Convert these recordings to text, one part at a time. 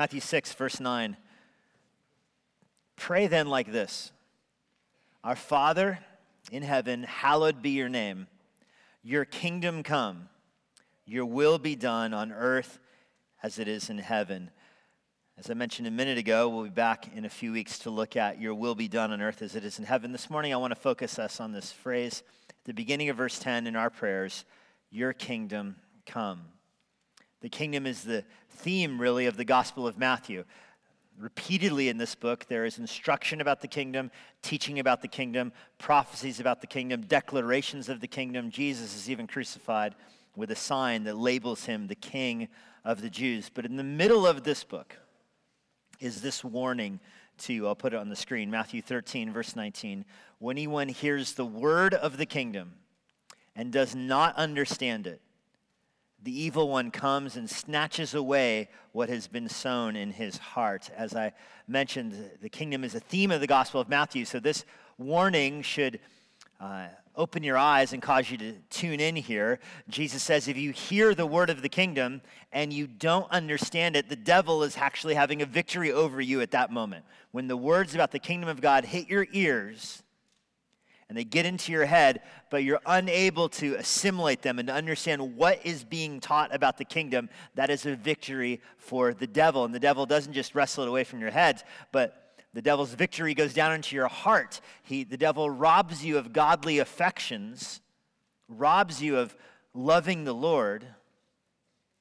Matthew 6, verse 9. Pray then like this Our Father in heaven, hallowed be your name. Your kingdom come, your will be done on earth as it is in heaven. As I mentioned a minute ago, we'll be back in a few weeks to look at your will be done on earth as it is in heaven. This morning, I want to focus us on this phrase at the beginning of verse 10 in our prayers Your kingdom come. The kingdom is the theme, really, of the Gospel of Matthew. Repeatedly in this book, there is instruction about the kingdom, teaching about the kingdom, prophecies about the kingdom, declarations of the kingdom. Jesus is even crucified with a sign that labels him the king of the Jews. But in the middle of this book, is this warning to you. I'll put it on the screen Matthew 13, verse 19. When anyone hears the word of the kingdom and does not understand it, the evil one comes and snatches away what has been sown in his heart. As I mentioned, the kingdom is a theme of the Gospel of Matthew, so this warning should uh, open your eyes and cause you to tune in here. Jesus says, if you hear the word of the kingdom and you don't understand it, the devil is actually having a victory over you at that moment. When the words about the kingdom of God hit your ears and they get into your head, but you're unable to assimilate them and to understand what is being taught about the kingdom, that is a victory for the devil. And the devil doesn't just wrestle it away from your heads, but the devil's victory goes down into your heart. He, the devil robs you of godly affections, robs you of loving the Lord,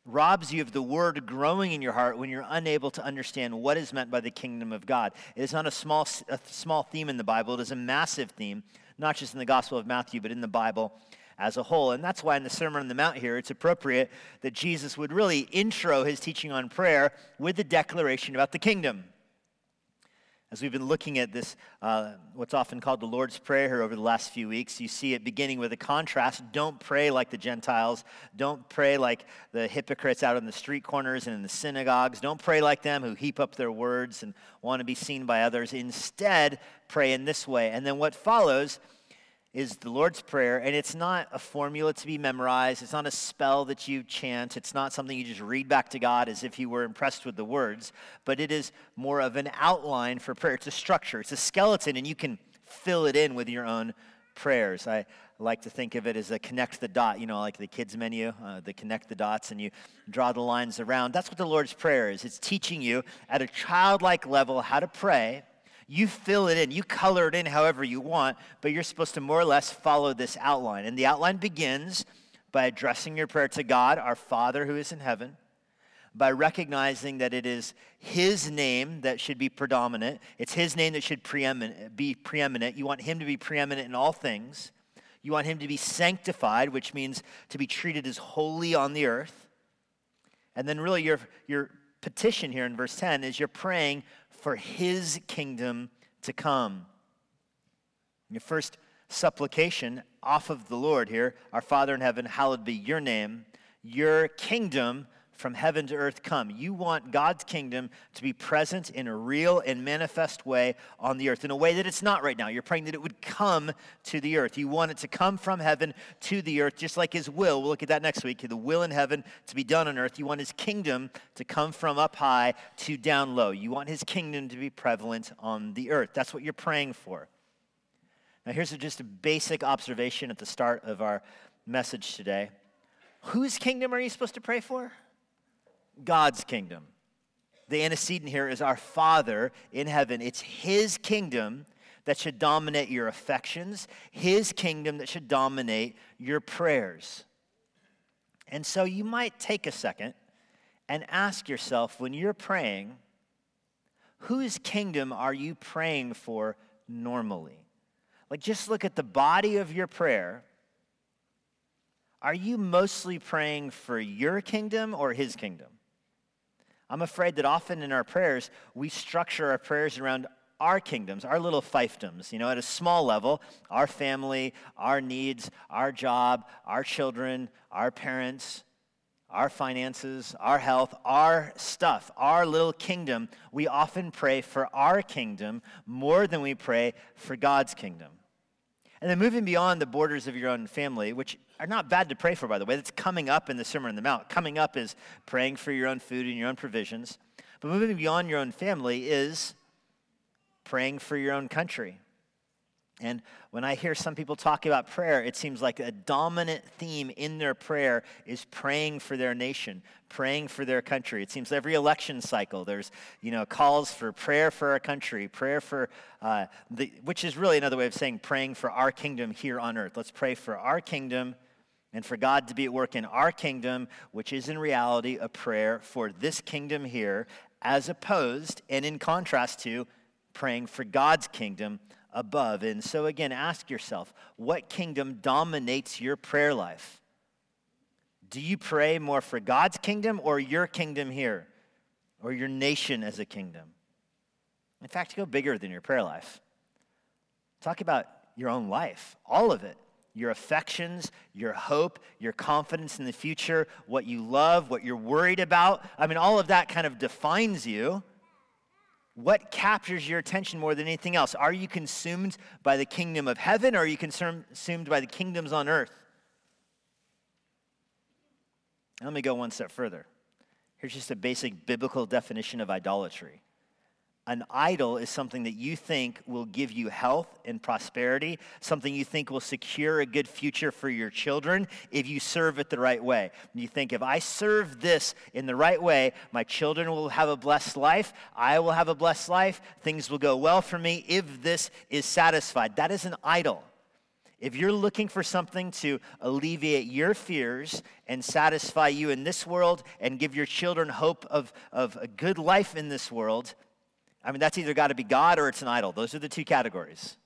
robs you of the word growing in your heart when you're unable to understand what is meant by the kingdom of God. It is not a small, a small theme in the Bible, it is a massive theme, not just in the Gospel of Matthew, but in the Bible as a whole. And that's why in the Sermon on the Mount here, it's appropriate that Jesus would really intro his teaching on prayer with the declaration about the kingdom. As we've been looking at this, uh, what's often called the Lord's Prayer over the last few weeks, you see it beginning with a contrast. Don't pray like the Gentiles. Don't pray like the hypocrites out in the street corners and in the synagogues. Don't pray like them who heap up their words and want to be seen by others. Instead, pray in this way. And then what follows is the Lord's Prayer, and it's not a formula to be memorized. It's not a spell that you chant. It's not something you just read back to God as if you were impressed with the words, but it is more of an outline for prayer. It's a structure, it's a skeleton, and you can fill it in with your own prayers. I like to think of it as a connect the dot, you know, like the kids' menu, uh, the connect the dots, and you draw the lines around. That's what the Lord's Prayer is. It's teaching you at a childlike level how to pray you fill it in, you color it in however you want, but you're supposed to more or less follow this outline. And the outline begins by addressing your prayer to God, our Father who is in heaven, by recognizing that it is His name that should be predominant. It's His name that should preeminent, be preeminent. You want Him to be preeminent in all things. You want Him to be sanctified, which means to be treated as holy on the earth. And then, really, your, your petition here in verse 10 is you're praying for his kingdom to come. Your first supplication off of the Lord here, our Father in heaven, hallowed be your name. Your kingdom from heaven to earth come. You want God's kingdom to be present in a real and manifest way on the earth, in a way that it's not right now. You're praying that it would come to the earth. You want it to come from heaven to the earth, just like His will. We'll look at that next week. The will in heaven to be done on earth. You want His kingdom to come from up high to down low. You want His kingdom to be prevalent on the earth. That's what you're praying for. Now, here's just a basic observation at the start of our message today. Whose kingdom are you supposed to pray for? God's kingdom. The antecedent here is our Father in heaven. It's His kingdom that should dominate your affections, His kingdom that should dominate your prayers. And so you might take a second and ask yourself when you're praying, whose kingdom are you praying for normally? Like, just look at the body of your prayer. Are you mostly praying for your kingdom or his kingdom? I'm afraid that often in our prayers, we structure our prayers around our kingdoms, our little fiefdoms, you know, at a small level, our family, our needs, our job, our children, our parents, our finances, our health, our stuff, our little kingdom. We often pray for our kingdom more than we pray for God's kingdom. And then moving beyond the borders of your own family, which are not bad to pray for, by the way, that's coming up in the Sermon on the Mount. Coming up is praying for your own food and your own provisions. But moving beyond your own family is praying for your own country. And when I hear some people talk about prayer, it seems like a dominant theme in their prayer is praying for their nation, praying for their country. It seems every election cycle there's you know calls for prayer for our country, prayer for uh, the, which is really another way of saying praying for our kingdom here on earth. Let's pray for our kingdom and for God to be at work in our kingdom, which is in reality a prayer for this kingdom here, as opposed and in contrast to praying for God's kingdom above. And so, again, ask yourself what kingdom dominates your prayer life? Do you pray more for God's kingdom or your kingdom here or your nation as a kingdom? In fact, go bigger than your prayer life. Talk about your own life, all of it your affections, your hope, your confidence in the future, what you love, what you're worried about. I mean, all of that kind of defines you. What captures your attention more than anything else? Are you consumed by the kingdom of heaven or are you consumed by the kingdoms on earth? Let me go one step further. Here's just a basic biblical definition of idolatry an idol is something that you think will give you health and prosperity, something you think will secure a good future for your children if you serve it the right way. You think, if I serve this in the right way, my children will have a blessed life, I will have a blessed life, things will go well for me if this is satisfied. That is an idol. If you're looking for something to alleviate your fears and satisfy you in this world and give your children hope of, of a good life in this world, I mean, that's either got to be God or it's an idol. Those are the two categories.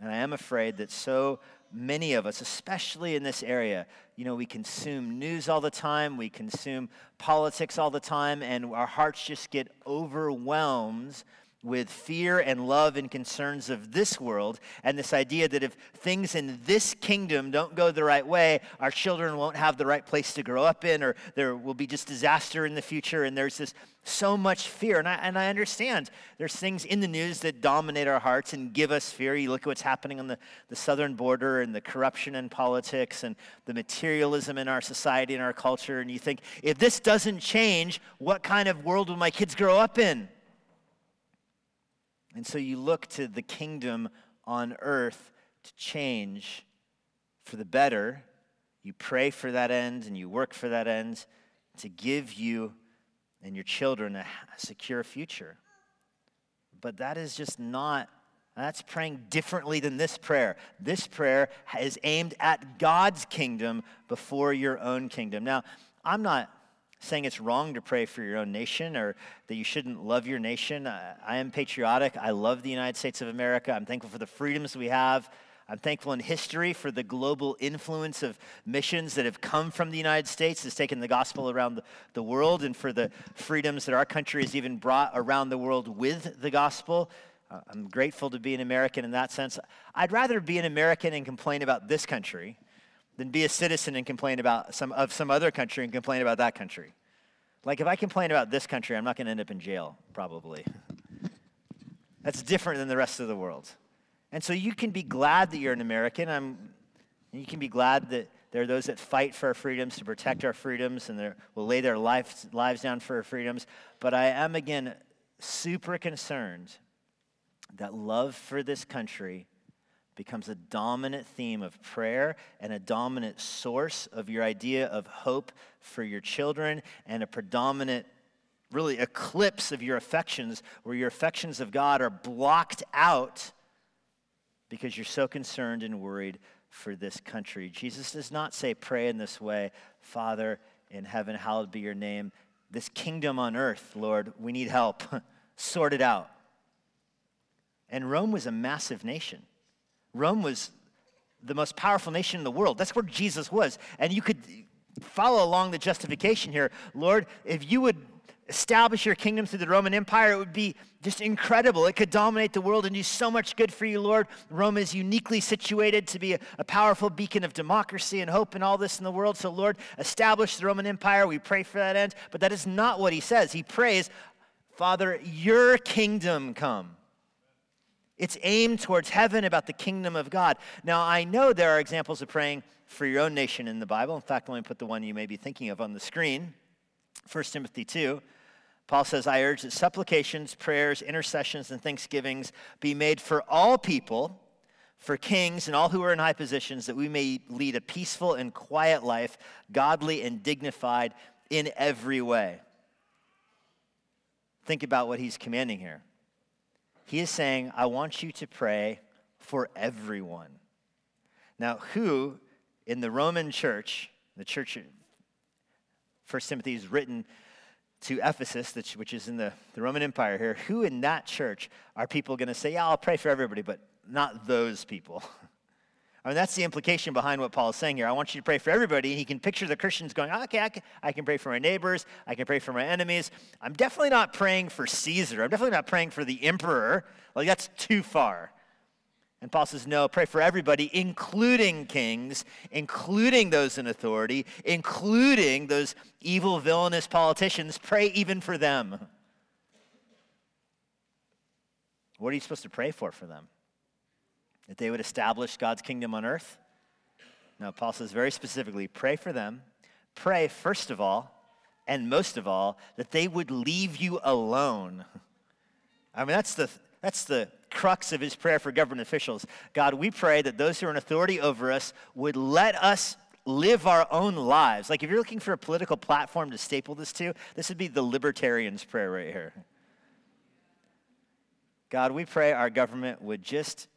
And I am afraid that so many of us, especially in this area, you know, we consume news all the time, we consume politics all the time, and our hearts just get overwhelmed with fear and love and concerns of this world, and this idea that if things in this kingdom don't go the right way, our children won't have the right place to grow up in, or there will be just disaster in the future. And there's this so much fear. And I, and I understand there's things in the news that dominate our hearts and give us fear. You look at what's happening on the, the southern border and the corruption in politics and the materialism in our society and our culture, and you think, if this doesn't change, what kind of world will my kids grow up in? And so you look to the kingdom on earth to change for the better. You pray for that end and you work for that end to give you and your children a secure future. But that is just not, that's praying differently than this prayer. This prayer is aimed at God's kingdom before your own kingdom. Now, I'm not saying it's wrong to pray for your own nation or that you shouldn't love your nation. I, I am patriotic. I love the United States of America. I'm thankful for the freedoms we have. I'm thankful in history for the global influence of missions that have come from the United States, has taken the gospel around the, the world, and for the freedoms that our country has even brought around the world with the gospel. Uh, I'm grateful to be an American in that sense. I'd rather be an American and complain about this country than be a citizen and complain about some of some other country and complain about that country. Like if I complain about this country, I'm not going to end up in jail, probably. That's different than the rest of the world. And so you can be glad that you're an American. I'm, you can be glad that there are those that fight for our freedoms, to protect our freedoms, and will lay their lives, lives down for our freedoms. But I am, again, super concerned that love for this country becomes a dominant theme of prayer and a dominant source of your idea of hope for your children and a predominant really eclipse of your affections where your affections of God are blocked out because you're so concerned and worried for this country. Jesus does not say pray in this way, Father in heaven, hallowed be your name. This kingdom on earth, Lord, we need help. sort it out. And Rome was a massive nation. Rome was the most powerful nation in the world. That's where Jesus was. And you could follow along the justification here. Lord, if you would establish your kingdom through the Roman Empire, it would be just incredible. It could dominate the world and do so much good for you, Lord. Rome is uniquely situated to be a, a, powerful beacon of democracy and hope and all this in the world. So, Lord, establish the Roman Empire. We pray for that end. But that is not what he says. He prays, Father, your kingdom come. It's aimed towards heaven about the kingdom of God. Now, I know there are examples of praying for your own nation in the Bible. In fact, let me put the one you may be thinking of on the screen. 1 Timothy 2, Paul says, I urge that supplications, prayers, intercessions, and thanksgivings be made for all people, for kings and all who are in high positions, that we may lead a peaceful and quiet life, godly and dignified in every way. Think about what he's commanding here. He is saying, I want you to pray for everyone. Now, who in the Roman church, the church, First Timothy is written to Ephesus, which is in the, the Roman Empire here, who in that church are people going to say, Yeah, I'll pray for everybody, but not those people? I mean, that's the implication behind what Paul is saying here. I want you to pray for everybody. He can picture the Christians going, okay, I can, I can pray for my neighbors. I can pray for my enemies. I'm definitely not praying for Caesar. I'm definitely not praying for the emperor. Like, that's too far. And Paul says, no, pray for everybody, including kings, including those in authority, including those evil, villainous politicians. Pray even for them. What are you supposed to pray for for them? That they would establish God's kingdom on earth? Now, Paul says very specifically pray for them. Pray, first of all, and most of all, that they would leave you alone. I mean, that's the, that's the crux of his prayer for government officials. God, we pray that those who are in authority over us would let us live our own lives. Like if you're looking for a political platform to staple this to, this would be the libertarian's prayer right here. God, we pray our government would just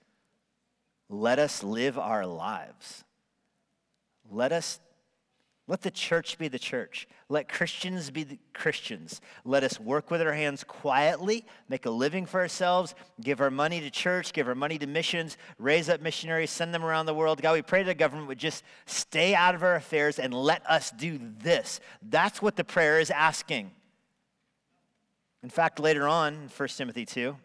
let us live our lives. Let us let the church be the church. Let Christians be the Christians. Let us work with our hands quietly, make a living for ourselves, give our money to church, give our money to missions, raise up missionaries, send them around the world. God, we pray that the government would just stay out of our affairs and let us do this. That's what the prayer is asking. In fact, later on in 1 Timothy 2,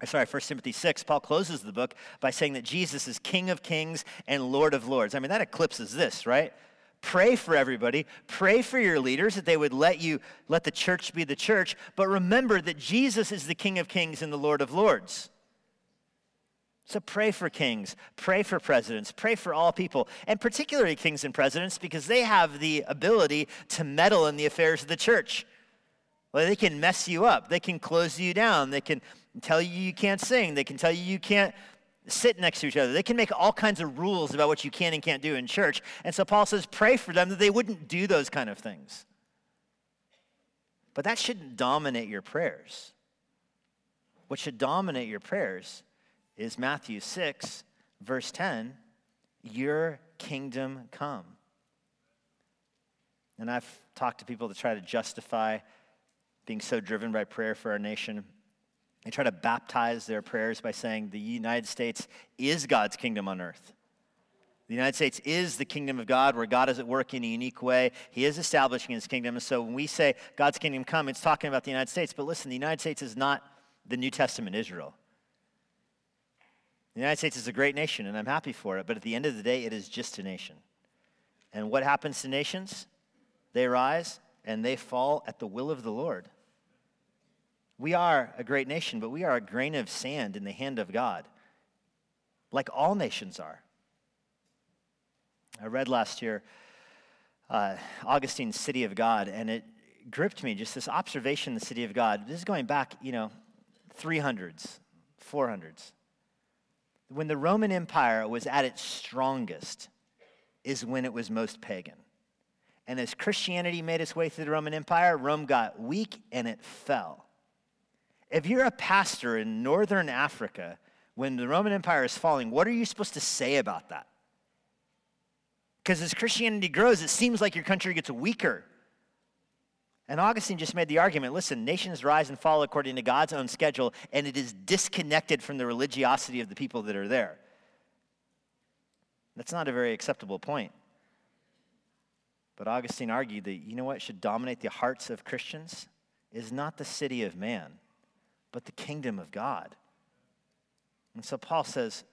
Uh, sorry, 1 Timothy 6, Paul closes the book by saying that Jesus is King of kings and Lord of lords. I mean, that eclipses this, right? Pray for everybody. Pray for your leaders that they would let you, let the church be the church. But remember that Jesus is the King of kings and the Lord of lords. So pray for kings, pray for presidents, pray for all people, and particularly kings and presidents because they have the ability to meddle in the affairs of the church. Well, they can mess you up, they can close you down, they can tell you you can't sing, they can tell you you can't sit next to each other. They can make all kinds of rules about what you can and can't do in church. And so Paul says, pray for them that they wouldn't do those kind of things. But that shouldn't dominate your prayers. What should dominate your prayers is Matthew 6, verse 10 Your kingdom come. And I've talked to people to try to justify being so driven by prayer for our nation. They try to baptize their prayers by saying the United States is God's kingdom on earth. The United States is the kingdom of God where God is at work in a unique way. He is establishing his kingdom. And so when we say God's kingdom come, it's talking about the United States. But listen, the United States is not the New Testament Israel. The United States is a great nation, and I'm happy for it. But at the end of the day, it is just a nation. And what happens to nations? They rise and they fall at the will of the Lord. We are a great nation, but we are a grain of sand in the hand of God, like all nations are. I read last year uh, Augustine's City of God, and it gripped me just this observation the City of God. This is going back, you know, 300s, 400s. When the Roman Empire was at its strongest, is when it was most pagan. And as Christianity made its way through the Roman Empire, Rome got weak and it fell. If you're a pastor in northern Africa when the Roman Empire is falling, what are you supposed to say about that? Because as Christianity grows, it seems like your country gets weaker. And Augustine just made the argument listen, nations rise and fall according to God's own schedule, and it is disconnected from the religiosity of the people that are there. That's not a very acceptable point. But Augustine argued that, you know what should dominate the hearts of Christians is not the city of man, but the kingdom of God. And so Paul says,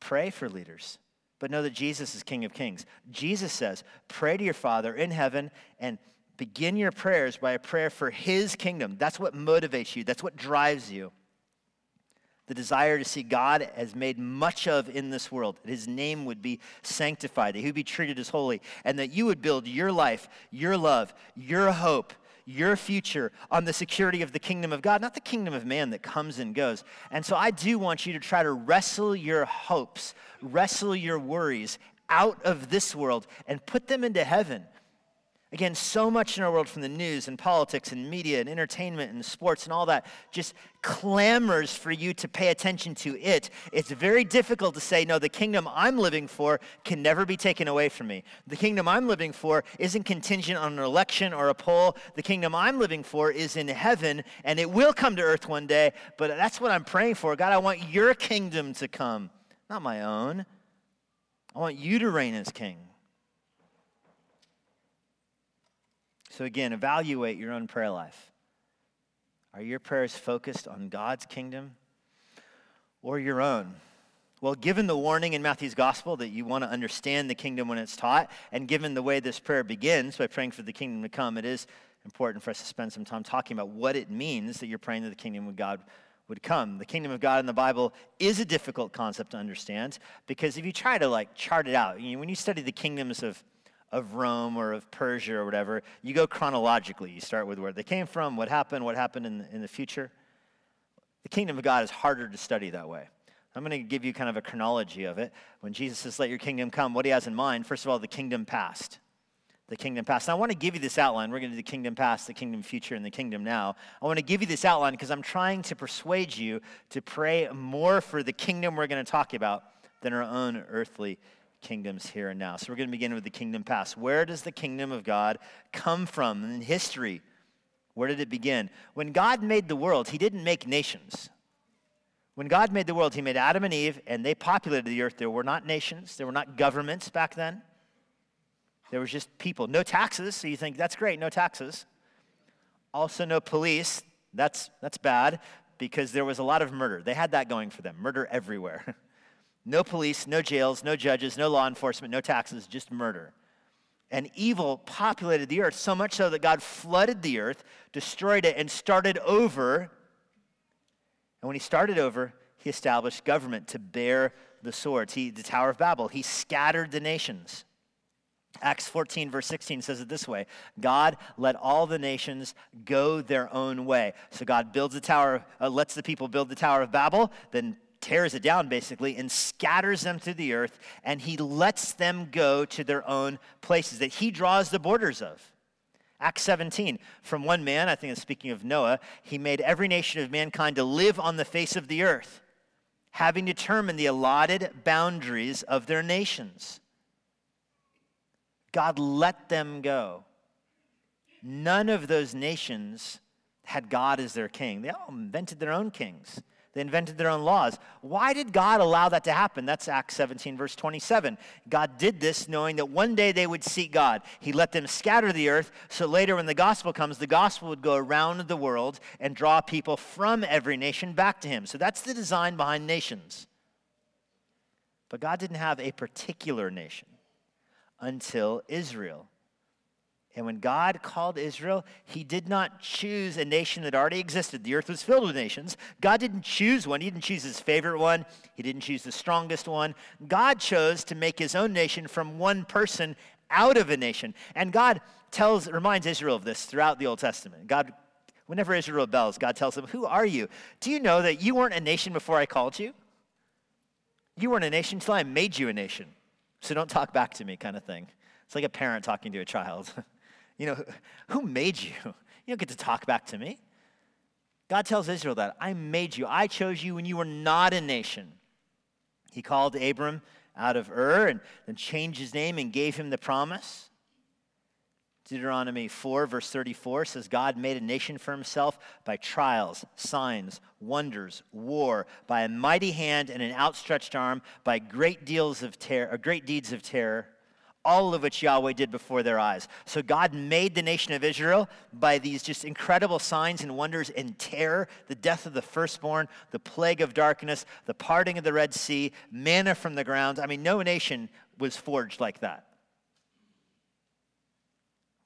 pray for leaders, but know that Jesus is King of Kings. Jesus says, pray to your Father in heaven and begin your prayers by a prayer for his kingdom. That's what motivates you, that's what drives you. the desire to see God as made much of in this world, that his name would be sanctified, that he would be treated as holy, and that you would build your life, your love, your hope, your future on the security of the kingdom of God, not the kingdom of man that comes and goes. And so I do want you to try to wrestle your hopes, wrestle your worries out of this world and put them into heaven. Again, so much in our world from the news and politics and media and entertainment and sports and all that just clamors for you to pay attention to it. It's very difficult to say, no, the kingdom I'm living for can never be taken away from me. The kingdom I'm living for isn't contingent on an election or a poll. The kingdom I'm living for is in heaven and it will come to earth one day, but that's what I'm praying for. God, I want your kingdom to come, not my own. I want you to reign as king. So, again, evaluate your own prayer life. Are your prayers focused on God's kingdom or your own? Well, given the warning in Matthew's gospel that you want to understand the kingdom when it's taught, and given the way this prayer begins by praying for the kingdom to come, it is important for us to spend some time talking about what it means that you're praying that the kingdom of God would come. The kingdom of God in the Bible is a difficult concept to understand because if you try to like chart it out, you know, when you study the kingdoms of of Rome or of Persia or whatever, you go chronologically. You start with where they came from, what happened, what happened in, in the future. The kingdom of God is harder to study that way. I'm going to give you kind of a chronology of it. When Jesus says, Let your kingdom come, what he has in mind, first of all, the kingdom past. The kingdom past. And I want to give you this outline. We're going to do the kingdom past, the kingdom future, and the kingdom now. I want to give you this outline because I'm trying to persuade you to pray more for the kingdom we're going to talk about than our own earthly kingdoms here and now. So we're going to begin with the kingdom past. Where does the kingdom of God come from in history? Where did it begin? When God made the world, he didn't make nations. When God made the world, he made Adam and Eve, and they populated the earth. There were not nations, there were not governments back then. There was just people. No taxes, so you think that's great, no taxes. Also, no police. That's, that's bad because there was a lot of murder. They had that going for them murder everywhere. No police, no jails, no judges, no law enforcement, no taxes, just murder. And evil populated the earth so much so that God flooded the earth, destroyed it, and started over. And when he started over, he established government to bear the swords. He, the Tower of Babel, he scattered the nations. Acts 14, verse 16 says it this way God let all the nations go their own way. So God builds the tower, uh, lets the people build the Tower of Babel, then tears it down basically and scatters them through the earth, and he lets them go to their own places that he draws the borders of. Acts 17, from one man, I think it's speaking of Noah, he made every nation of mankind to live on the face of the earth, having determined the allotted boundaries of their nations. God let them go. None of those nations had God as their king. They all invented their own kings. They invented their own laws. Why did God allow that to happen? That's Acts 17, verse 27. God did this knowing that one day they would seek God. He let them scatter the earth, so later when the gospel comes, the gospel would go around the world and draw people from every nation back to Him. So that's the design behind nations. But God didn't have a particular nation until Israel. And when God called Israel, he did not choose a nation that already existed. The earth was filled with nations. God didn't choose one. He didn't choose his favorite one. He didn't choose the strongest one. God chose to make his own nation from one person out of a nation. And God tells, reminds Israel of this throughout the Old Testament. God, whenever Israel rebels, God tells them, Who are you? Do you know that you weren't a nation before I called you? You weren't a nation until I made you a nation. So don't talk back to me, kind of thing. It's like a parent talking to a child. You know, who made you? You don't get to talk back to me. God tells Israel that I made you. I chose you when you were not a nation. He called Abram out of Ur and then changed his name and gave him the promise. Deuteronomy 4, verse 34 says, God made a nation for himself by trials, signs, wonders, war, by a mighty hand and an outstretched arm, by great deals of great deeds of terror all of which Yahweh did before their eyes. So God made the nation of Israel by these just incredible signs and wonders and terror the death of the firstborn, the plague of darkness, the parting of the Red Sea, manna from the ground. I mean, no nation was forged like that.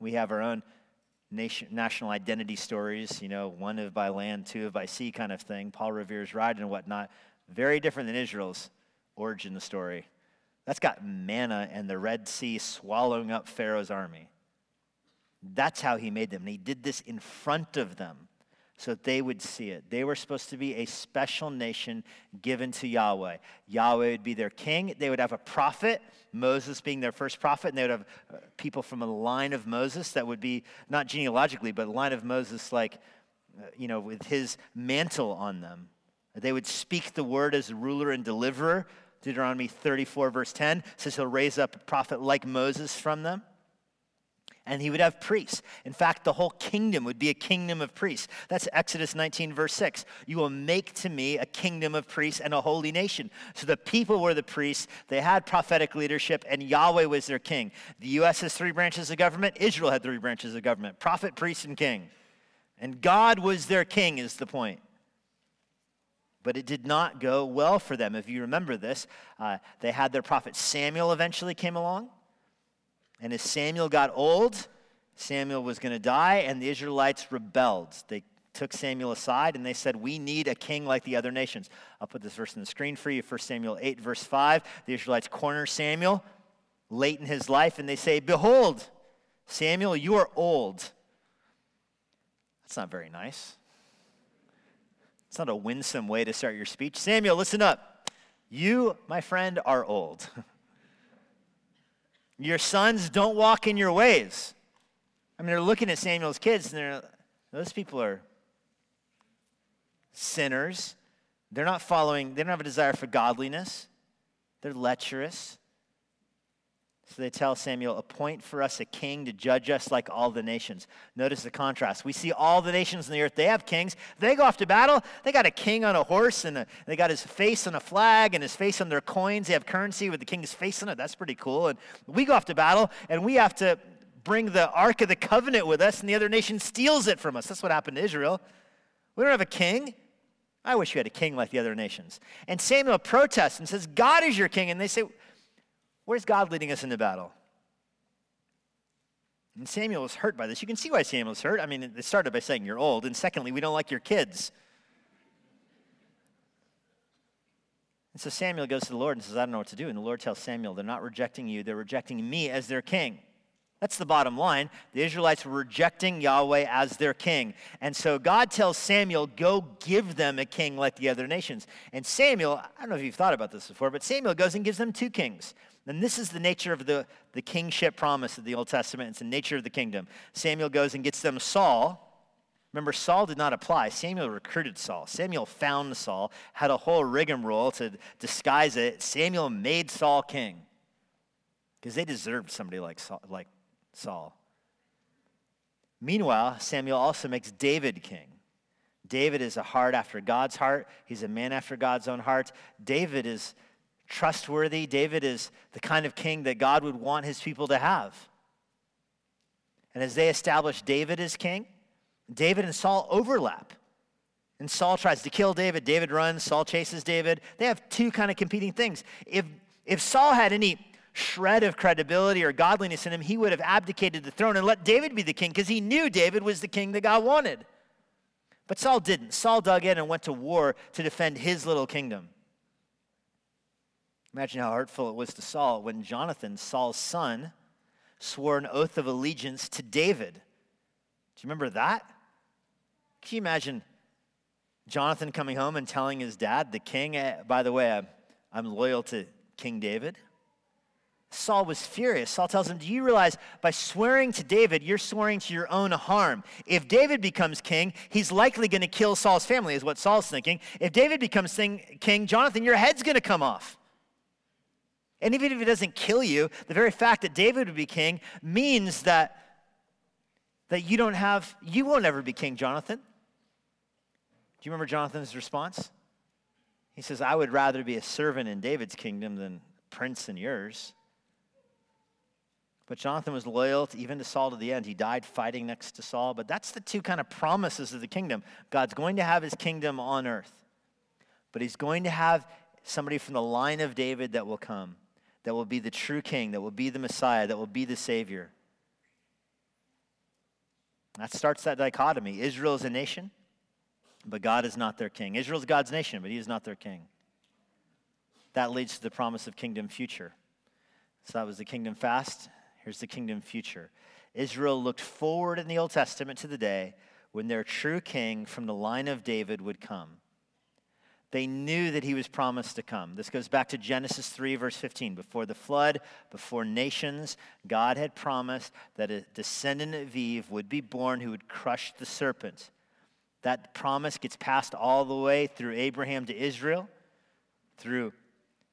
We have our own nation, national identity stories, you know, one of by land, two of by sea kind of thing, Paul Revere's ride and whatnot. Very different than Israel's origin story. That's got manna and the Red Sea swallowing up Pharaoh's army. That's how he made them. And he did this in front of them so that they would see it. They were supposed to be a special nation given to Yahweh. Yahweh would be their king. They would have a prophet, Moses being their first prophet, and they would have uh, people from a line of Moses that would be not genealogically, but a line of Moses, like, uh, you know, with his mantle on them. They would speak the word as ruler and deliverer. Deuteronomy 34, verse 10 says he'll raise up a prophet like Moses from them and he would have priests. In fact, the whole kingdom would be a kingdom of priests. That's Exodus 19, verse 6. You will make to me a kingdom of priests and a holy nation. So the people were the priests, they had prophetic leadership, and Yahweh was their king. The U.S. has three branches of government, Israel had three branches of government prophet, priest, and king. And God was their king, is the point. But it did not go well for them. If you remember this, uh, they had their prophet Samuel eventually came along. And as Samuel got old, Samuel was going to die, and the Israelites rebelled. They took Samuel aside and they said, We need a king like the other nations. I'll put this verse on the screen for you 1 Samuel 8, verse 5. The Israelites corner Samuel late in his life and they say, Behold, Samuel, you are old. That's not very nice. It's not a winsome way to start your speech. Samuel, listen up. You, my friend, are old. Your sons don't walk in your ways. I mean, they're looking at Samuel's kids and they're, those people are sinners. They're not following, they don't have a desire for godliness. They're lecherous. So they tell Samuel, appoint for us a king to judge us like all the nations. Notice the contrast. We see all the nations on the earth, they have kings. They go off to battle. They got a king on a horse, and a, they got his face on a flag and his face on their coins. They have currency with the king's face on it. That's pretty cool. And we go off to battle, and we have to bring the Ark of the Covenant with us, and the other nation steals it from us. That's what happened to Israel. We don't have a king. I wish we had a king like the other nations. And Samuel protests and says, God is your king. And they say, Where's God leading us into battle? And Samuel was hurt by this. You can see why Samuel was hurt. I mean, it started by saying you're old, and secondly, we don't like your kids. And so Samuel goes to the Lord and says, I don't know what to do. And the Lord tells Samuel, they're not rejecting you, they're rejecting me as their king. That's the bottom line. The Israelites were rejecting Yahweh as their king. And so God tells Samuel, go give them a king like the other nations. And Samuel, I don't know if you've thought about this before, but Samuel goes and gives them two kings. And this is the nature of the, the kingship promise of the Old Testament. It's the nature of the kingdom. Samuel goes and gets them Saul. Remember, Saul did not apply. Samuel recruited Saul. Samuel found Saul, had a whole rigmarole to disguise it. Samuel made Saul king because they deserved somebody like Saul, like Saul. Meanwhile, Samuel also makes David king. David is a heart after God's heart. He's a man after God's own heart. David is trustworthy. David is the kind of king that God would want his people to have. And as they establish David as king, David and Saul overlap. And Saul tries to kill David. David runs. Saul chases David. They have two kind of competing things. If, if Saul had any shred of credibility or godliness in him, he would have abdicated the throne and let David be the king because he knew David was the king that God wanted. But Saul didn't. Saul dug in and went to war to defend his little kingdom. Imagine how hurtful it was to Saul when Jonathan, Saul's son, swore an oath of allegiance to David. Do you remember that? Can you imagine Jonathan coming home and telling his dad, the king, eh, by the way, I'm, I'm loyal to King David? Saul was furious. Saul tells him, Do you realize by swearing to David, you're swearing to your own harm? If David becomes king, he's likely going to kill Saul's family, is what Saul's thinking. If David becomes king, Jonathan, your head's going to come off. And even if it doesn't kill you, the very fact that David would be king means that, that you don't have, you won't ever be king, Jonathan. Do you remember Jonathan's response? He says, I would rather be a servant in David's kingdom than prince in yours. But Jonathan was loyal to, even to Saul to the end. He died fighting next to Saul. But that's the two kind of promises of the kingdom. God's going to have his kingdom on earth, but he's going to have somebody from the line of David that will come that will be the true king, that will be the Messiah, that will be the Savior. That starts that dichotomy. Israel is a nation, but God is not their king. Israel is God's nation, but he is not their king. That leads to the promise of kingdom future. So that was the kingdom fast. Here's the kingdom future. Israel looked forward in the Old Testament to the day when their true king from the line of David would come. They knew that he was promised to come. This goes back to Genesis 3, verse 15. Before the flood, before nations, God had promised that a descendant of Eve would be born who would crush the serpent. That promise gets passed all the way through Abraham to Israel, through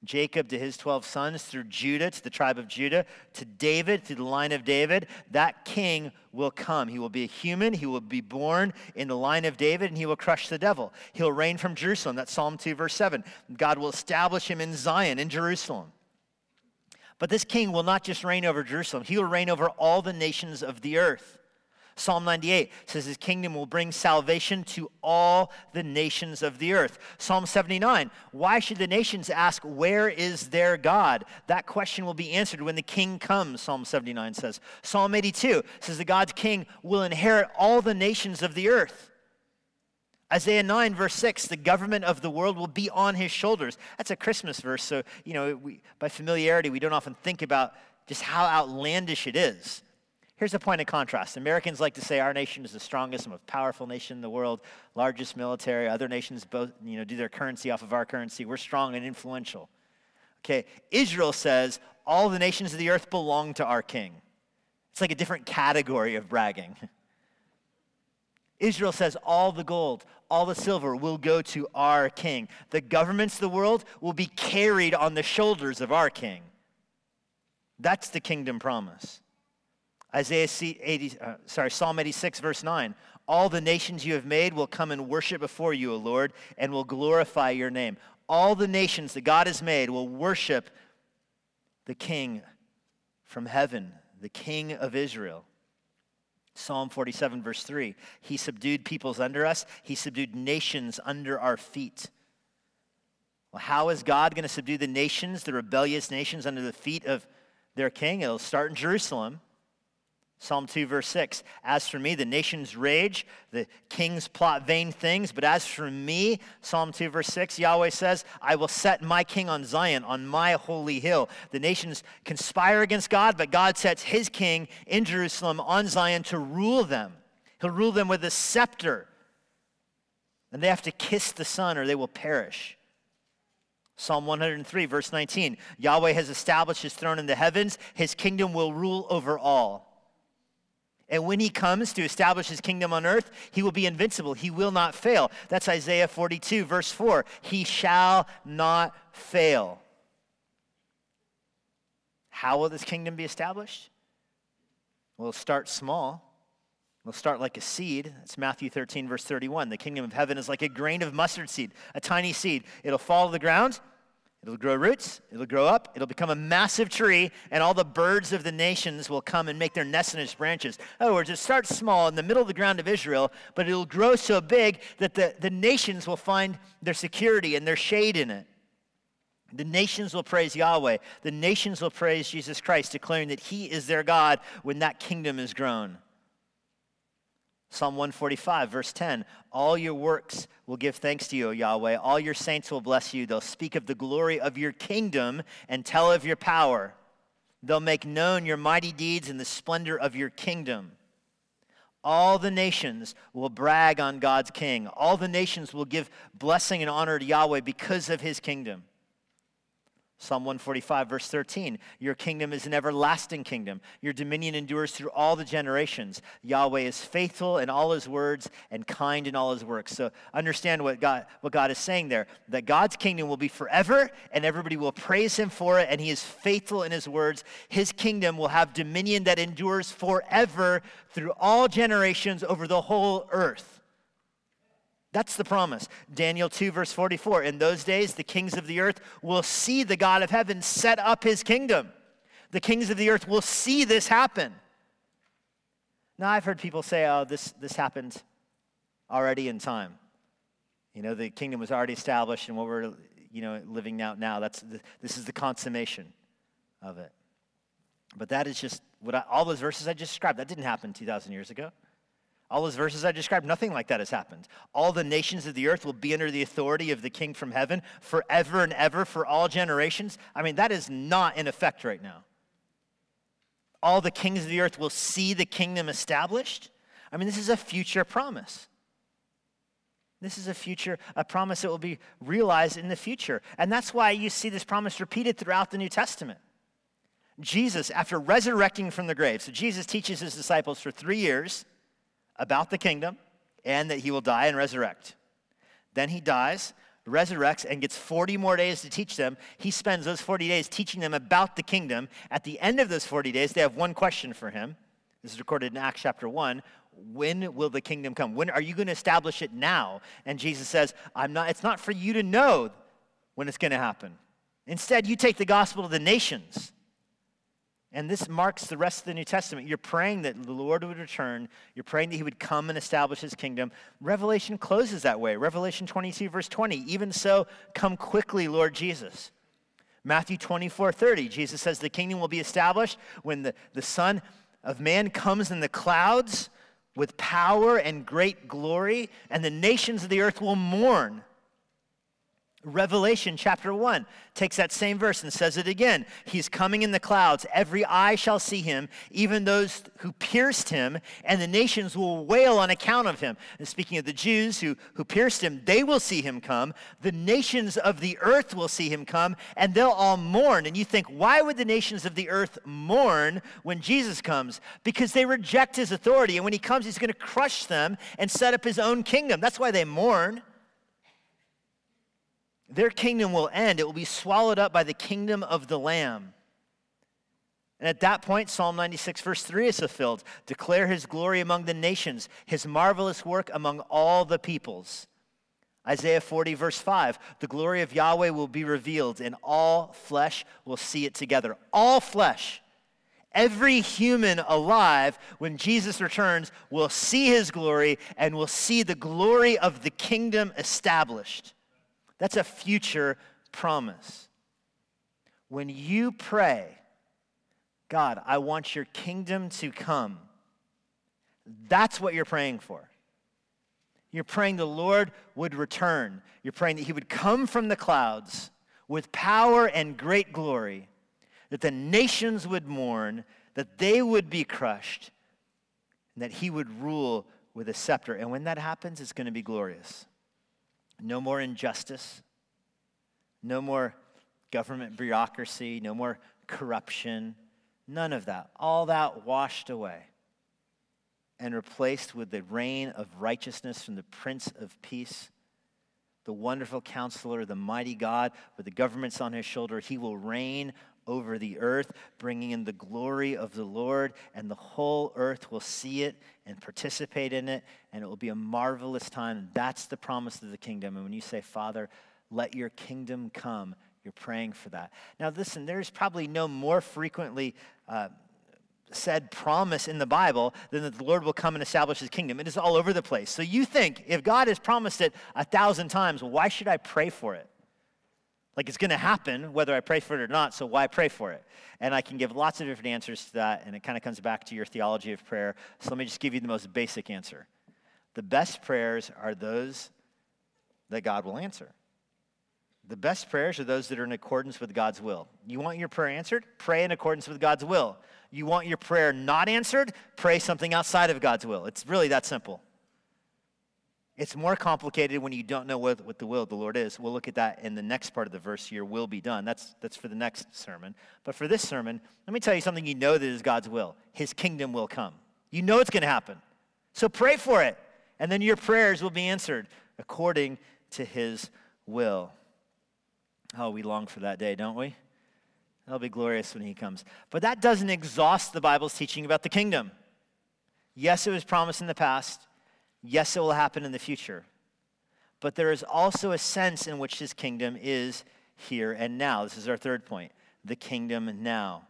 Jacob to his 12 sons, through Judah to the tribe of Judah, to David, through the line of David, that king will come. He will be a human. He will be born in the line of David, and he will crush the devil. He'll reign from Jerusalem. That's Psalm 2, verse 7. God will establish him in Zion, in Jerusalem. But this king will not just reign over Jerusalem, he will reign over all the nations of the earth. Psalm 98 says his kingdom will bring salvation to all the nations of the earth. Psalm 79, why should the nations ask, Where is their God? That question will be answered when the king comes, Psalm 79 says. Psalm 82 says that God's king will inherit all the nations of the earth. Isaiah 9, verse 6, the government of the world will be on his shoulders. That's a Christmas verse, so, you know, we, by familiarity, we don't often think about just how outlandish it is. Here's a point of contrast. Americans like to say our nation is the strongest most powerful nation in the world, largest military. Other nations both, you know, do their currency off of our currency. We're strong and influential. Okay, Israel says all the nations of the earth belong to our king. It's like a different category of bragging. Israel says all the gold, all the silver will go to our king. The governments of the world will be carried on the shoulders of our king. That's the kingdom promise. Isaiah 80, uh, sorry, Psalm 86, verse 9. All the nations you have made will come and worship before you, O Lord, and will glorify your name. All the nations that God has made will worship the King from heaven, the King of Israel. Psalm 47, verse 3. He subdued peoples under us, He subdued nations under our feet. Well, how is God going to subdue the nations, the rebellious nations, under the feet of their king? It'll start in Jerusalem. Psalm 2, verse 6 As for me, the nations rage, the kings plot vain things. But as for me, Psalm 2, verse 6, Yahweh says, I will set my king on Zion, on my holy hill. The nations conspire against God, but God sets his king in Jerusalem on Zion to rule them. He'll rule them with a scepter. And they have to kiss the son or they will perish. Psalm 103, verse 19 Yahweh has established his throne in the heavens, his kingdom will rule over all. And when he comes to establish his kingdom on earth, he will be invincible. He will not fail. That's Isaiah 42, verse 4. He shall not fail. How will this kingdom be established? Well, start small. We'll start like a seed. It's Matthew 13, verse 31. The kingdom of heaven is like a grain of mustard seed, a tiny seed. It'll fall to the ground, It'll grow roots, it'll grow up, it'll become a massive tree, and all the birds of the nations will come and make their nests in its branches. In other words, it starts small in the middle of the ground of Israel, but it'll grow so big that the, the nations will find their security and their shade in it. The nations will praise Yahweh. The nations will praise Jesus Christ, declaring that He is their God when that kingdom is grown. Psalm 145, verse 10 All your works will give thanks to you, O Yahweh. All your saints will bless you. They'll speak of the glory of your kingdom and tell of your power. They'll make known your mighty deeds and the splendor of your kingdom. All the nations will brag on God's king. All the nations will give blessing and honor to Yahweh because of his kingdom. Psalm 145, verse 13 Your kingdom is an everlasting kingdom. Your dominion endures through all the generations. Yahweh is faithful in all his words and kind in all his works. So understand what God, what God is saying there that God's kingdom will be forever and everybody will praise him for it, and he is faithful in his words. His kingdom will have dominion that endures forever through all generations over the whole earth. That's the promise. Daniel 2, verse 44. In those days, the kings of the earth will see the God of heaven set up his kingdom. The kings of the earth will see this happen. Now, I've heard people say, oh, this, this happened already in time. You know, the kingdom was already established, and what we're you know, living out now, that's the, this is the consummation of it. But that is just what I, all those verses I just described, that didn't happen 2,000 years ago. All those verses I described, nothing like that has happened. All the nations of the earth will be under the authority of the king from heaven forever and ever for all generations. I mean, that is not in effect right now. All the kings of the earth will see the kingdom established. I mean, this is a future promise. This is a future, a promise that will be realized in the future. And that's why you see this promise repeated throughout the New Testament. Jesus, after resurrecting from the grave, so Jesus teaches his disciples for three years about the kingdom and that he will die and resurrect. Then he dies, resurrects, and gets 40 more days to teach them. He spends those 40 days teaching them about the kingdom. At the end of those 40 days, they have one question for him. This is recorded in Acts chapter 1. When will the kingdom come? When are you going to establish it now? And Jesus says, I'm not, it's not for you to know when it's going to happen. Instead, you take the gospel to the nations. And this marks the rest of the New Testament. You're praying that the Lord would return. You're praying that he would come and establish his kingdom. Revelation closes that way. Revelation 22, verse 20. Even so, come quickly, Lord Jesus. Matthew 24, 30. Jesus says the kingdom will be established when the, the Son of Man comes in the clouds with power and great glory, and the nations of the earth will mourn. Revelation chapter 1 takes that same verse and says it again. He's coming in the clouds. Every eye shall see him, even those who pierced him, and the nations will wail on account of him. And speaking of the Jews who, who pierced him, they will see him come. The nations of the earth will see him come, and they'll all mourn. And you think, why would the nations of the earth mourn when Jesus comes? Because they reject his authority. And when he comes, he's going to crush them and set up his own kingdom. That's why they mourn. Their kingdom will end, it will be swallowed up by the kingdom of the Lamb. And at that point, Psalm 96, verse 3 is fulfilled. Declare his glory among the nations, his marvelous work among all the peoples. Isaiah 40, verse 5 The glory of Yahweh will be revealed, and all flesh will see it together. All flesh. Every human alive, when Jesus returns, will see his glory and will see the glory of the kingdom established. That's a future promise. When you pray, God, I want your kingdom to come, that's what you're praying for. You're praying the Lord would return. You're praying that he would come from the clouds with power and great glory, that the nations would mourn, that they would be crushed, and that he would rule with a scepter. And when that happens, it's going to be glorious. No more injustice. No more government bureaucracy. No more corruption. None of that. All that washed away and replaced with the reign of righteousness from the Prince of Peace, the wonderful counselor, the mighty God, with the governments on his shoulder. He will reign over the earth, bringing in the glory of the Lord, and the whole earth will see it and participate in it, and it will be a marvelous time. That's the promise of the kingdom. And when you say, Father, let your kingdom come, you're praying for that. Now, listen, there's probably no more frequently uh, said promise in the Bible than that the Lord will come and establish his kingdom. It is all over the place. So you think, if God has promised it a thousand times, why should I pray for it? Like it's going to happen whether I pray for it or not, so why pray for it? And I can give lots of different answers to that, and it kind of comes back to your theology of prayer. So let me just give you the most basic answer. The best prayers are those that God will answer. The best prayers are those that are in accordance with God's will. You want your prayer answered? Pray in accordance with God's will. You want your prayer not answered? Pray something outside of God's will. It's really that simple. It's more complicated when you don't know what, what the will of the Lord is. We'll look at that in the next part of the verse. Your will be done. That's, that's for the next sermon. But for this sermon, let me tell you something you know that is God's will. His kingdom will come. You know it's going to happen. So pray for it. And then your prayers will be answered according to his will. Oh, we long for that day, don't we? That'll be glorious when he comes. But that doesn't exhaust the Bible's teaching about the kingdom. Yes, it was promised in the past. Yes, it will happen in the future. But there is also a sense in which his kingdom is here and now. This is our third point the kingdom now.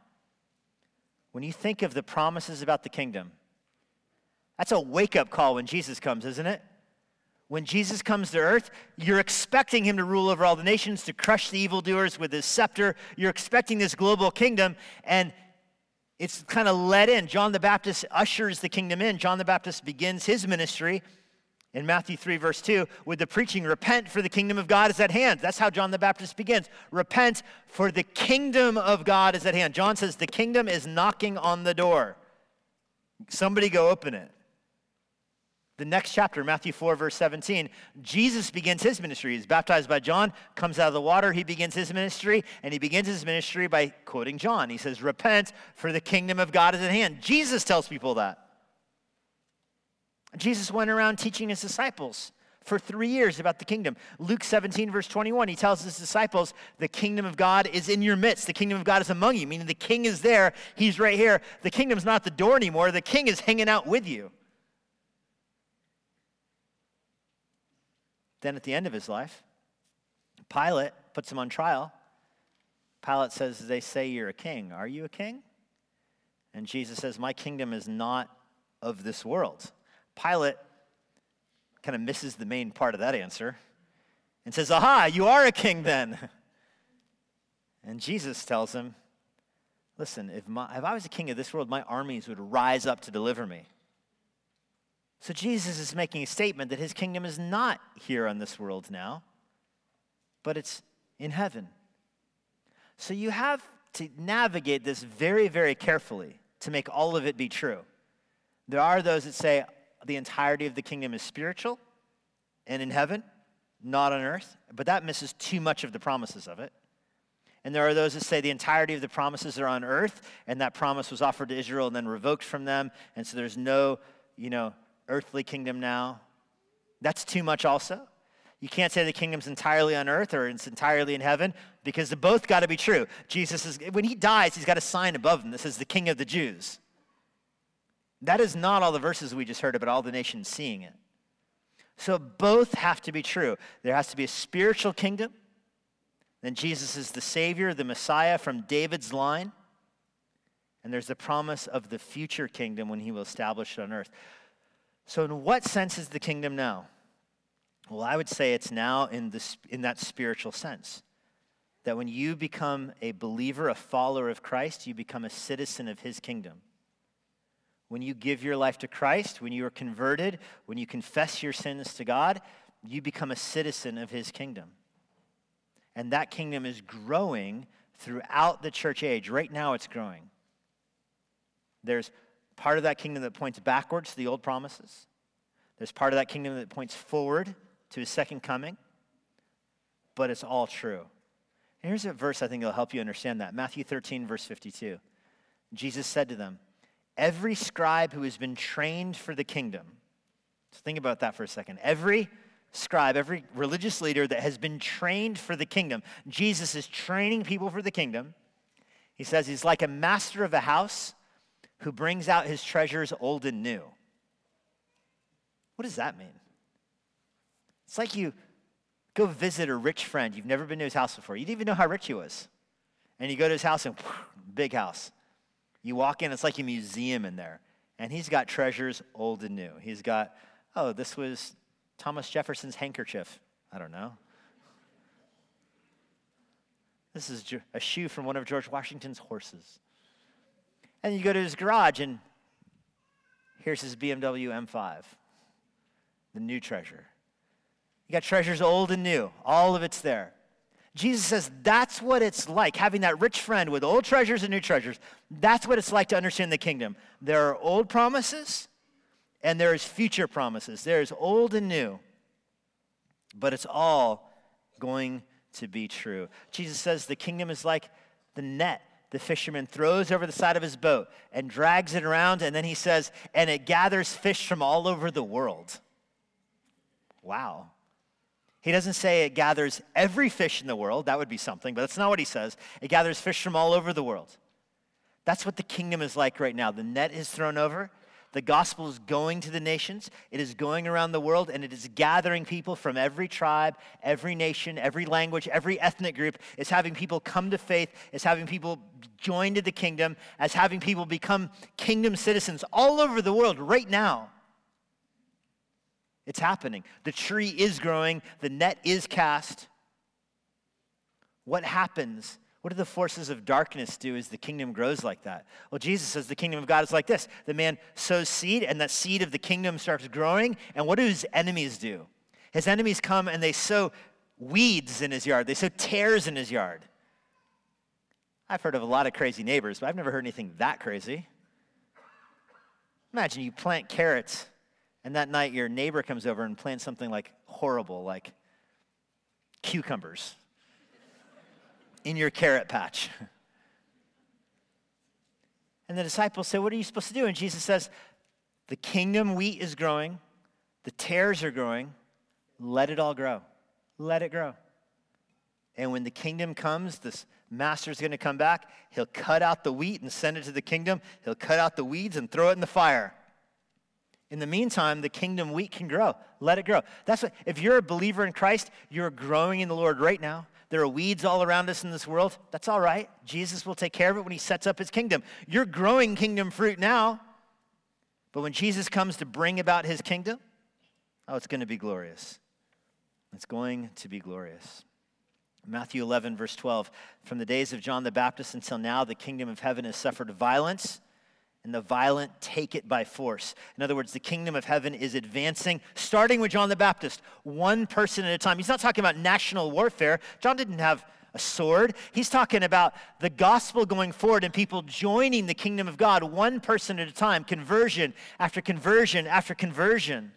When you think of the promises about the kingdom, that's a wake up call when Jesus comes, isn't it? When Jesus comes to earth, you're expecting him to rule over all the nations, to crush the evildoers with his scepter. You're expecting this global kingdom, and it's kind of let in. John the Baptist ushers the kingdom in. John the Baptist begins his ministry in Matthew 3, verse 2, with the preaching, Repent, for the kingdom of God is at hand. That's how John the Baptist begins. Repent, for the kingdom of God is at hand. John says, The kingdom is knocking on the door. Somebody go open it. The next chapter, Matthew 4, verse 17, Jesus begins his ministry. He's baptized by John, comes out of the water, he begins his ministry, and he begins his ministry by quoting John. He says, Repent, for the kingdom of God is at hand. Jesus tells people that. Jesus went around teaching his disciples for three years about the kingdom. Luke 17, verse 21, he tells his disciples, The kingdom of God is in your midst. The kingdom of God is among you, meaning the king is there. He's right here. The kingdom's not the door anymore. The king is hanging out with you. Then at the end of his life, Pilate puts him on trial. Pilate says, They say you're a king. Are you a king? And Jesus says, My kingdom is not of this world. Pilate kind of misses the main part of that answer and says, Aha, you are a king then. And Jesus tells him, Listen, if, my, if I was a king of this world, my armies would rise up to deliver me. So Jesus is making a statement that his kingdom is not here on this world now, but it's in heaven. So you have to navigate this very, very carefully to make all of it be true. There are those that say the entirety of the kingdom is spiritual and in heaven, not on earth, but that misses too much of the promises of it. And there are those that say the entirety of the promises are on earth, and that promise was offered to Israel and then revoked from them, and so there's no, you know, earthly kingdom now. That's too much also. You can't say the kingdom's entirely on earth or it's entirely in heaven because they both got to be true. Jesus is, when he dies, he's got a sign above him that says the king of the Jews. That is not all the verses we just heard about all the nations seeing it. So both have to be true. There has to be a spiritual kingdom. Then Jesus is the Savior, the Messiah from David's line. And there's the promise of the future kingdom when he will establish it on earth. So, in what sense is the kingdom now? Well, I would say it's now in, the, in that spiritual sense. That when you become a believer, a follower of Christ, you become a citizen of his kingdom. When you give your life to Christ, when you are converted, when you confess your sins to God, you become a citizen of his kingdom. And that kingdom is growing throughout the church age. Right now, it's growing. There's part of that kingdom that points backwards to the old promises, there's part of that kingdom that points forward to his second coming, but it's all true. And here's a verse I think will help you understand that Matthew 13, verse 52. Jesus said to them, Every scribe who has been trained for the kingdom, so think about that for a second. Every scribe, every religious leader that has been trained for the kingdom, Jesus is training people for the kingdom. He says he's like a master of a house who brings out his treasures old and new. What does that mean? It's like you go visit a rich friend. You've never been to his house before. You didn't even know how rich he was. And you go to his house and big house. You walk in, it's like a museum in there. And he's got treasures old and new. He's got, oh, this was Thomas Jefferson's handkerchief. I don't know. This is a shoe from one of George Washington's horses. And you go to his garage, and here's his BMW M5, the new treasure. You got treasures old and new, all of it's there. Jesus says that's what it's like, having that rich friend with old treasures and new treasures. That's what it's like to understand the kingdom. There are old promises and there is future promises. There is old and new, but it's all going to be true. Jesus says the kingdom is like the net the fisherman throws over the side of his boat and drags it around, and then he says, and it gathers fish from all over the world. Wow. He doesn't say it gathers every fish in the world. That would be something, but that's not what he says. It gathers fish from all over the world. That's what the kingdom is like right now. The net is thrown over. The gospel is going to the nations. It is going around the world and it is gathering people from every tribe, every nation, every language, every ethnic group. It's having people come to faith. It's having people join to the kingdom, as having people become kingdom citizens all over the world right now. It's happening. The tree is growing, the net is cast. What happens What do the forces of darkness do as the kingdom grows like that? Well, Jesus says the kingdom of God is like this the man sows seed, and that seed of the kingdom starts growing. And what do his enemies do? His enemies come and they sow weeds in his yard, they sow tares in his yard. I've heard of a lot of crazy neighbors, but I've never heard anything that crazy. Imagine you plant carrots, and that night your neighbor comes over and plants something like horrible, like cucumbers in your carrot patch. And the disciples say, What are you supposed to do? And Jesus says, The kingdom wheat is growing, the tares are growing. Let it all grow. Let it grow. And when the kingdom comes, this master's going to come back. He'll cut out the wheat and send it to the kingdom. He'll cut out the weeds and throw it in the fire. In the meantime, the kingdom wheat can grow. Let it grow. That's what, if you're a believer in Christ, you're growing in the Lord right now. There are weeds all around us in this world. That's all right. Jesus will take care of it when he sets up his kingdom. You're growing kingdom fruit now. But when Jesus comes to bring about his kingdom, oh, it's going to be glorious. It's going to be glorious. Matthew 11, verse 12. From the days of John the Baptist until now, the kingdom of heaven has suffered violence, and the violent take it by force. In other words, the kingdom of heaven is advancing, starting with John the Baptist, one person at a time. He's not talking about national warfare. John didn't have a sword. He's talking about the gospel going forward and people joining the kingdom of God, one person at a time, conversion after conversion after conversion.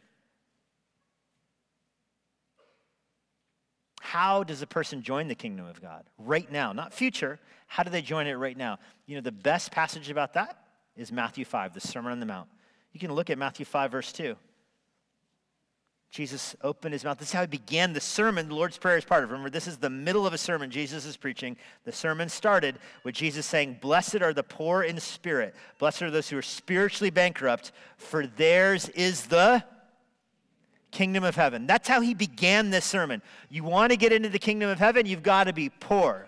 How does a person join the kingdom of God? Right now, not future. How do they join it right now? You know, the best passage about that is Matthew 5, the Sermon on the Mount. You can look at Matthew 5, verse 2. Jesus opened his mouth. This is how he began the sermon. The Lord's Prayer is part of it. Remember, this is the middle of a sermon Jesus is preaching. The sermon started with Jesus saying, Blessed are the poor in spirit. Blessed are those who are spiritually bankrupt, for theirs is the kingdom of heaven. That's how he began this sermon. You want to get into the kingdom of heaven, you've got to be poor.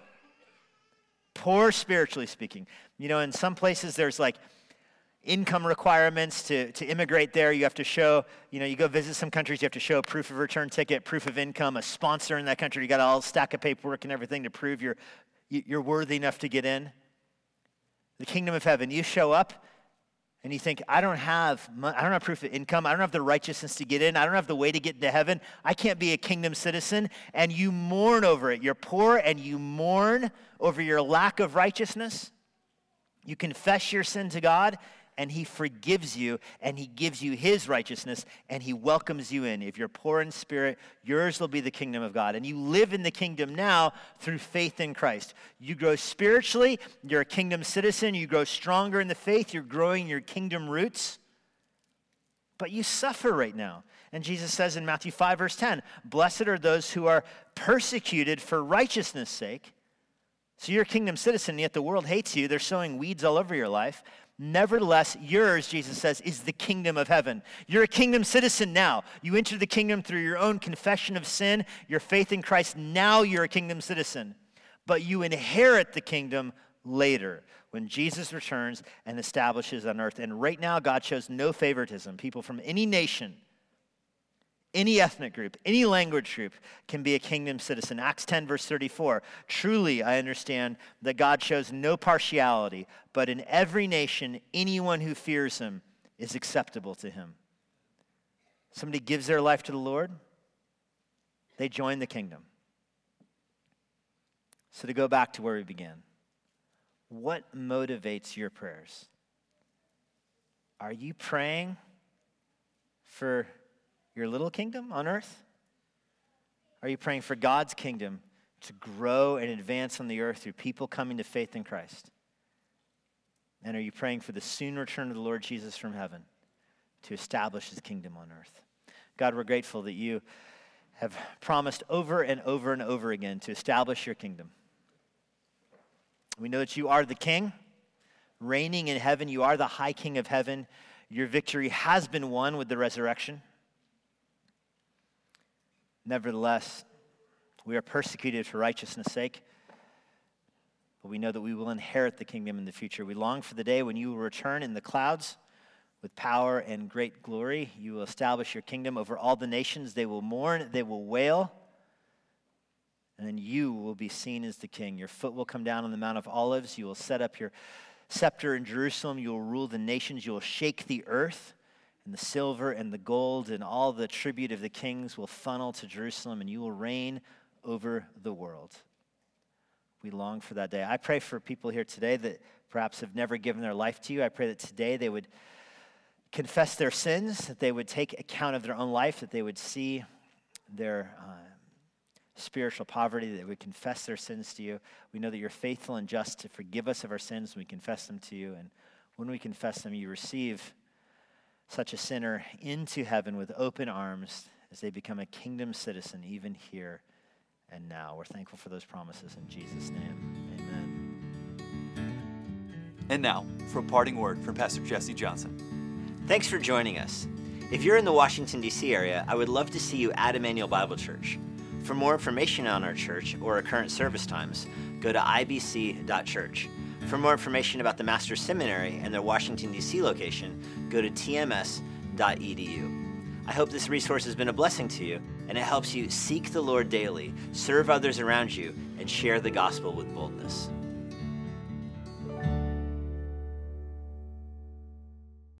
Poor spiritually speaking. You know, in some places there's like income requirements to, to immigrate there. You have to show, you know, you go visit some countries, you have to show a proof of return ticket, proof of income, a sponsor in that country. You got all stack of paperwork and everything to prove you're, you're worthy enough to get in. The kingdom of heaven, you show up, and you think, I don't have, I don't have proof of income. I don't have the righteousness to get in. I don't have the way to get into heaven. I can't be a kingdom citizen. And you mourn over it. You're poor and you mourn over your lack of righteousness. You confess your sin to God and he forgives you and he gives you his righteousness and he welcomes you in. If you're poor in spirit, yours will be the kingdom of God. And you live in the kingdom now through faith in Christ. You grow spiritually, you're a kingdom citizen, you grow stronger in the faith, you're growing your kingdom roots. But you suffer right now. And Jesus says in Matthew 5, verse 10, Blessed are those who are persecuted for righteousness' sake. So you're a kingdom citizen, yet the world hates you. They're sowing weeds all over your life. Nevertheless, yours, Jesus says, is the kingdom of heaven. You're a kingdom citizen now. You enter the kingdom through your own confession of sin, your faith in Christ. Now you're a kingdom citizen. But you inherit the kingdom later when Jesus returns and establishes on earth. And right now, God shows no favoritism. People from any nation, any ethnic group, any language group can be a kingdom citizen. Acts 10, verse 34. Truly, I understand that God shows no partiality, but in every nation, anyone who fears him is acceptable to him. Somebody gives their life to the Lord, they join the kingdom. So, to go back to where we began, what motivates your prayers? Are you praying for your little kingdom on earth? Are you praying for God's kingdom to grow and advance on the earth through people coming to faith in Christ? And are you praying for the soon return of the Lord Jesus from heaven to establish his kingdom on earth? God, we're grateful that you have promised over and over and over again to establish your kingdom. We know that you are the king, reigning in heaven. You are the high king of heaven. Your victory has been won with the resurrection. Nevertheless, we are persecuted for righteousness' sake, but we know that we will inherit the kingdom in the future. We long for the day when you will return in the clouds with power and great glory. You will establish your kingdom over all the nations. They will mourn, they will wail. and then you will be seen as the king. Your foot will come down on the Mount of Olives. You will set up your scepter in Jerusalem. You will rule the nations. You will shake the earth, and the silver and the gold and all the tribute of the kings will funnel to Jerusalem, and you will reign over the world. We long for that day. I pray for people here today that perhaps have never given their life to you. I pray that today they would confess their sins, that they would take account of their own life, that they would see their. Uh, spiritual poverty, that we confess their sins to you. We know that you're faithful and just to forgive us of our sins when we confess them to you. And when we confess them, you receive such a sinner into heaven with open arms as they become a kingdom citizen, even here and now. We're thankful for those promises in Jesus' name. Amen. And now, for a parting word from Pastor Jesse Johnson. Thanks for joining us. If you're in the Washington, D.C. area, I would love to see you at Immanuel Bible Church. For more information on our church or our current service times, go to ibc.church. For more information about the Master's Seminary and their Washington, D.C. location, go to tms.edu. I hope this resource has been a blessing to you and it helps you seek the Lord daily, serve others around you, and share the gospel with boldness.